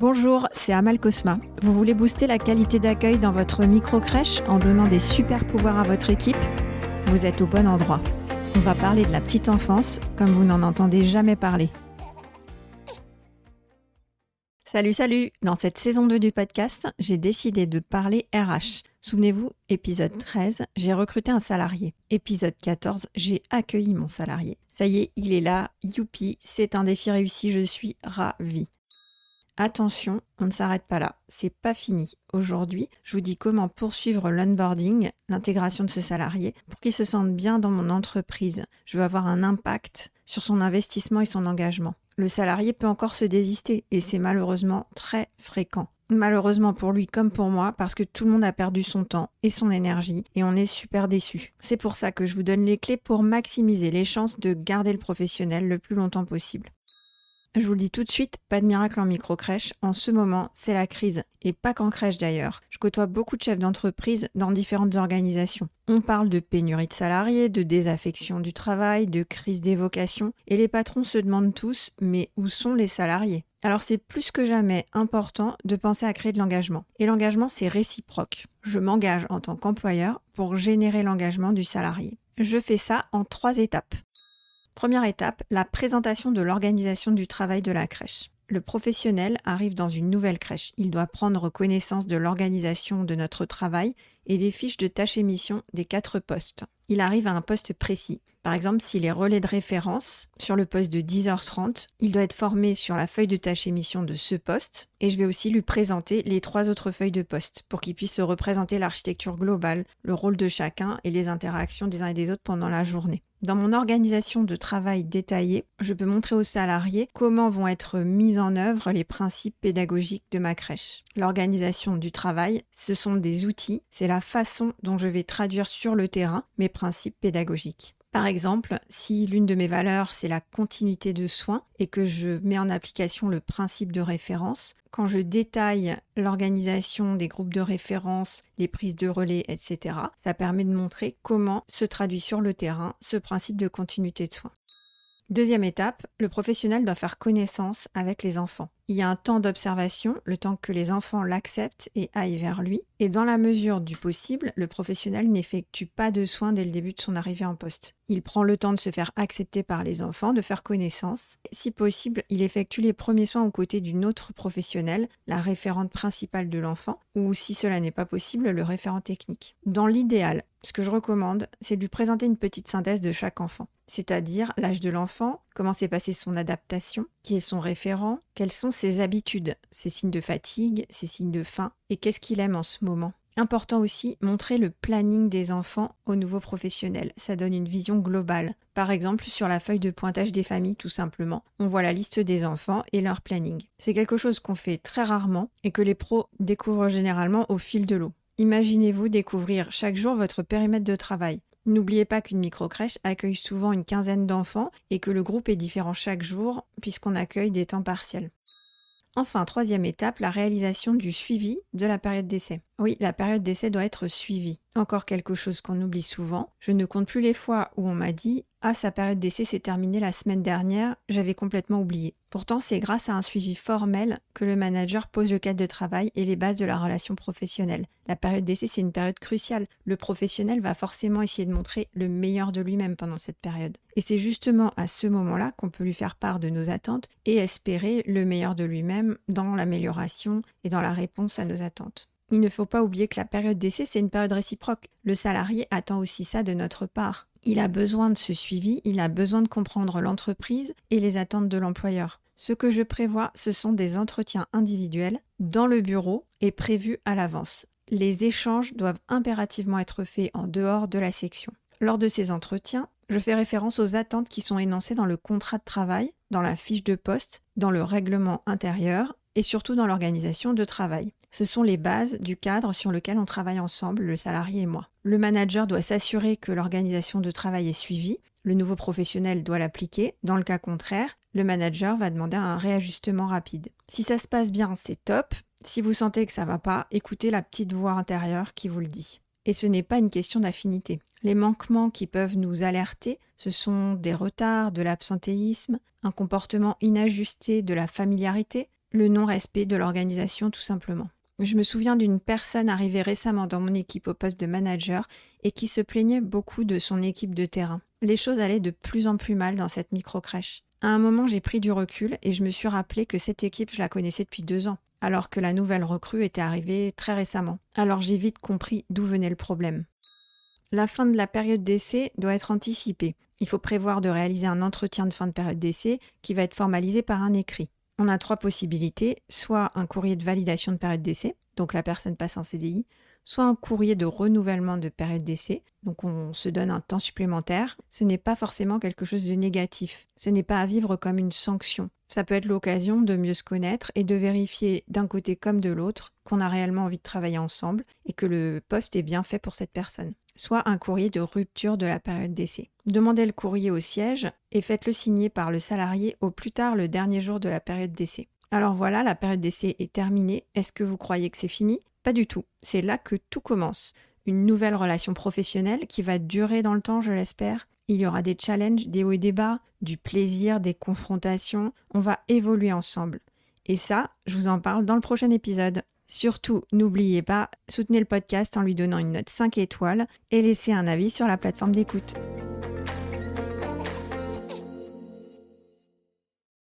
Bonjour, c'est Amal Cosma. Vous voulez booster la qualité d'accueil dans votre micro-crèche en donnant des super pouvoirs à votre équipe? Vous êtes au bon endroit. On va parler de la petite enfance comme vous n'en entendez jamais parler. Salut, salut Dans cette saison 2 du podcast, j'ai décidé de parler RH. Souvenez-vous, épisode 13, j'ai recruté un salarié. Épisode 14, j'ai accueilli mon salarié. Ça y est, il est là, youpi, c'est un défi réussi, je suis ravie. Attention, on ne s'arrête pas là, c'est pas fini. Aujourd'hui, je vous dis comment poursuivre l'onboarding, l'intégration de ce salarié, pour qu'il se sente bien dans mon entreprise. Je veux avoir un impact sur son investissement et son engagement. Le salarié peut encore se désister et c'est malheureusement très fréquent. Malheureusement pour lui comme pour moi, parce que tout le monde a perdu son temps et son énergie et on est super déçu. C'est pour ça que je vous donne les clés pour maximiser les chances de garder le professionnel le plus longtemps possible. Je vous le dis tout de suite, pas de miracle en micro-crèche. En ce moment, c'est la crise. Et pas qu'en crèche d'ailleurs. Je côtoie beaucoup de chefs d'entreprise dans différentes organisations. On parle de pénurie de salariés, de désaffection du travail, de crise des vocations. Et les patrons se demandent tous, mais où sont les salariés? Alors c'est plus que jamais important de penser à créer de l'engagement. Et l'engagement, c'est réciproque. Je m'engage en tant qu'employeur pour générer l'engagement du salarié. Je fais ça en trois étapes. Première étape, la présentation de l'organisation du travail de la crèche. Le professionnel arrive dans une nouvelle crèche. Il doit prendre connaissance de l'organisation de notre travail et des fiches de tâches et missions des quatre postes. Il arrive à un poste précis. Par exemple, s'il est relais de référence sur le poste de 10h30, il doit être formé sur la feuille de tâche et mission de ce poste et je vais aussi lui présenter les trois autres feuilles de poste pour qu'il puisse se représenter l'architecture globale, le rôle de chacun et les interactions des uns et des autres pendant la journée. Dans mon organisation de travail détaillée, je peux montrer aux salariés comment vont être mis en œuvre les principes pédagogiques de ma crèche. L'organisation du travail, ce sont des outils, c'est la façon dont je vais traduire sur le terrain mes principes pédagogiques. Par exemple, si l'une de mes valeurs, c'est la continuité de soins et que je mets en application le principe de référence, quand je détaille l'organisation des groupes de référence, les prises de relais, etc., ça permet de montrer comment se traduit sur le terrain ce principe de continuité de soins. Deuxième étape, le professionnel doit faire connaissance avec les enfants. Il y a un temps d'observation, le temps que les enfants l'acceptent et aillent vers lui. Et dans la mesure du possible, le professionnel n'effectue pas de soins dès le début de son arrivée en poste. Il prend le temps de se faire accepter par les enfants, de faire connaissance. Si possible, il effectue les premiers soins aux côtés d'une autre professionnelle, la référente principale de l'enfant, ou si cela n'est pas possible, le référent technique. Dans l'idéal, ce que je recommande, c'est de lui présenter une petite synthèse de chaque enfant, c'est-à-dire l'âge de l'enfant, comment s'est passée son adaptation, qui est son référent, quelles sont ses habitudes, ses signes de fatigue, ses signes de faim, et qu'est-ce qu'il aime en ce moment? Important aussi, montrer le planning des enfants aux nouveaux professionnels. Ça donne une vision globale. Par exemple, sur la feuille de pointage des familles, tout simplement, on voit la liste des enfants et leur planning. C'est quelque chose qu'on fait très rarement et que les pros découvrent généralement au fil de l'eau. Imaginez-vous découvrir chaque jour votre périmètre de travail. N'oubliez pas qu'une microcrèche accueille souvent une quinzaine d'enfants et que le groupe est différent chaque jour puisqu'on accueille des temps partiels. Enfin, troisième étape, la réalisation du suivi de la période d'essai. Oui, la période d'essai doit être suivie. Encore quelque chose qu'on oublie souvent. Je ne compte plus les fois où on m'a dit Ah, sa période d'essai s'est terminée la semaine dernière, j'avais complètement oublié. Pourtant, c'est grâce à un suivi formel que le manager pose le cadre de travail et les bases de la relation professionnelle. La période d'essai, c'est une période cruciale. Le professionnel va forcément essayer de montrer le meilleur de lui-même pendant cette période. Et c'est justement à ce moment-là qu'on peut lui faire part de nos attentes et espérer le meilleur de lui-même dans l'amélioration et dans la réponse à nos attentes. Il ne faut pas oublier que la période d'essai, c'est une période réciproque. Le salarié attend aussi ça de notre part. Il a besoin de ce suivi, il a besoin de comprendre l'entreprise et les attentes de l'employeur. Ce que je prévois, ce sont des entretiens individuels dans le bureau et prévus à l'avance. Les échanges doivent impérativement être faits en dehors de la section. Lors de ces entretiens, je fais référence aux attentes qui sont énoncées dans le contrat de travail, dans la fiche de poste, dans le règlement intérieur et surtout dans l'organisation de travail. Ce sont les bases du cadre sur lequel on travaille ensemble, le salarié et moi. Le manager doit s'assurer que l'organisation de travail est suivie, le nouveau professionnel doit l'appliquer, dans le cas contraire, le manager va demander un réajustement rapide. Si ça se passe bien, c'est top. Si vous sentez que ça va pas, écoutez la petite voix intérieure qui vous le dit. Et ce n'est pas une question d'affinité. Les manquements qui peuvent nous alerter, ce sont des retards, de l'absentéisme, un comportement inajusté, de la familiarité, le non-respect de l'organisation tout simplement. Je me souviens d'une personne arrivée récemment dans mon équipe au poste de manager et qui se plaignait beaucoup de son équipe de terrain. Les choses allaient de plus en plus mal dans cette micro-crèche. À un moment, j'ai pris du recul et je me suis rappelé que cette équipe, je la connaissais depuis deux ans, alors que la nouvelle recrue était arrivée très récemment. Alors j'ai vite compris d'où venait le problème. La fin de la période d'essai doit être anticipée. Il faut prévoir de réaliser un entretien de fin de période d'essai qui va être formalisé par un écrit. On a trois possibilités, soit un courrier de validation de période d'essai, donc la personne passe en CDI, soit un courrier de renouvellement de période d'essai, donc on se donne un temps supplémentaire. Ce n'est pas forcément quelque chose de négatif, ce n'est pas à vivre comme une sanction. Ça peut être l'occasion de mieux se connaître et de vérifier d'un côté comme de l'autre qu'on a réellement envie de travailler ensemble et que le poste est bien fait pour cette personne soit un courrier de rupture de la période d'essai. Demandez le courrier au siège et faites-le signer par le salarié au plus tard le dernier jour de la période d'essai. Alors voilà, la période d'essai est terminée. Est-ce que vous croyez que c'est fini? Pas du tout. C'est là que tout commence. Une nouvelle relation professionnelle qui va durer dans le temps, je l'espère. Il y aura des challenges, des hauts et des bas, du plaisir, des confrontations. On va évoluer ensemble. Et ça, je vous en parle dans le prochain épisode. Surtout, n'oubliez pas, soutenez le podcast en lui donnant une note 5 étoiles et laissez un avis sur la plateforme d'écoute.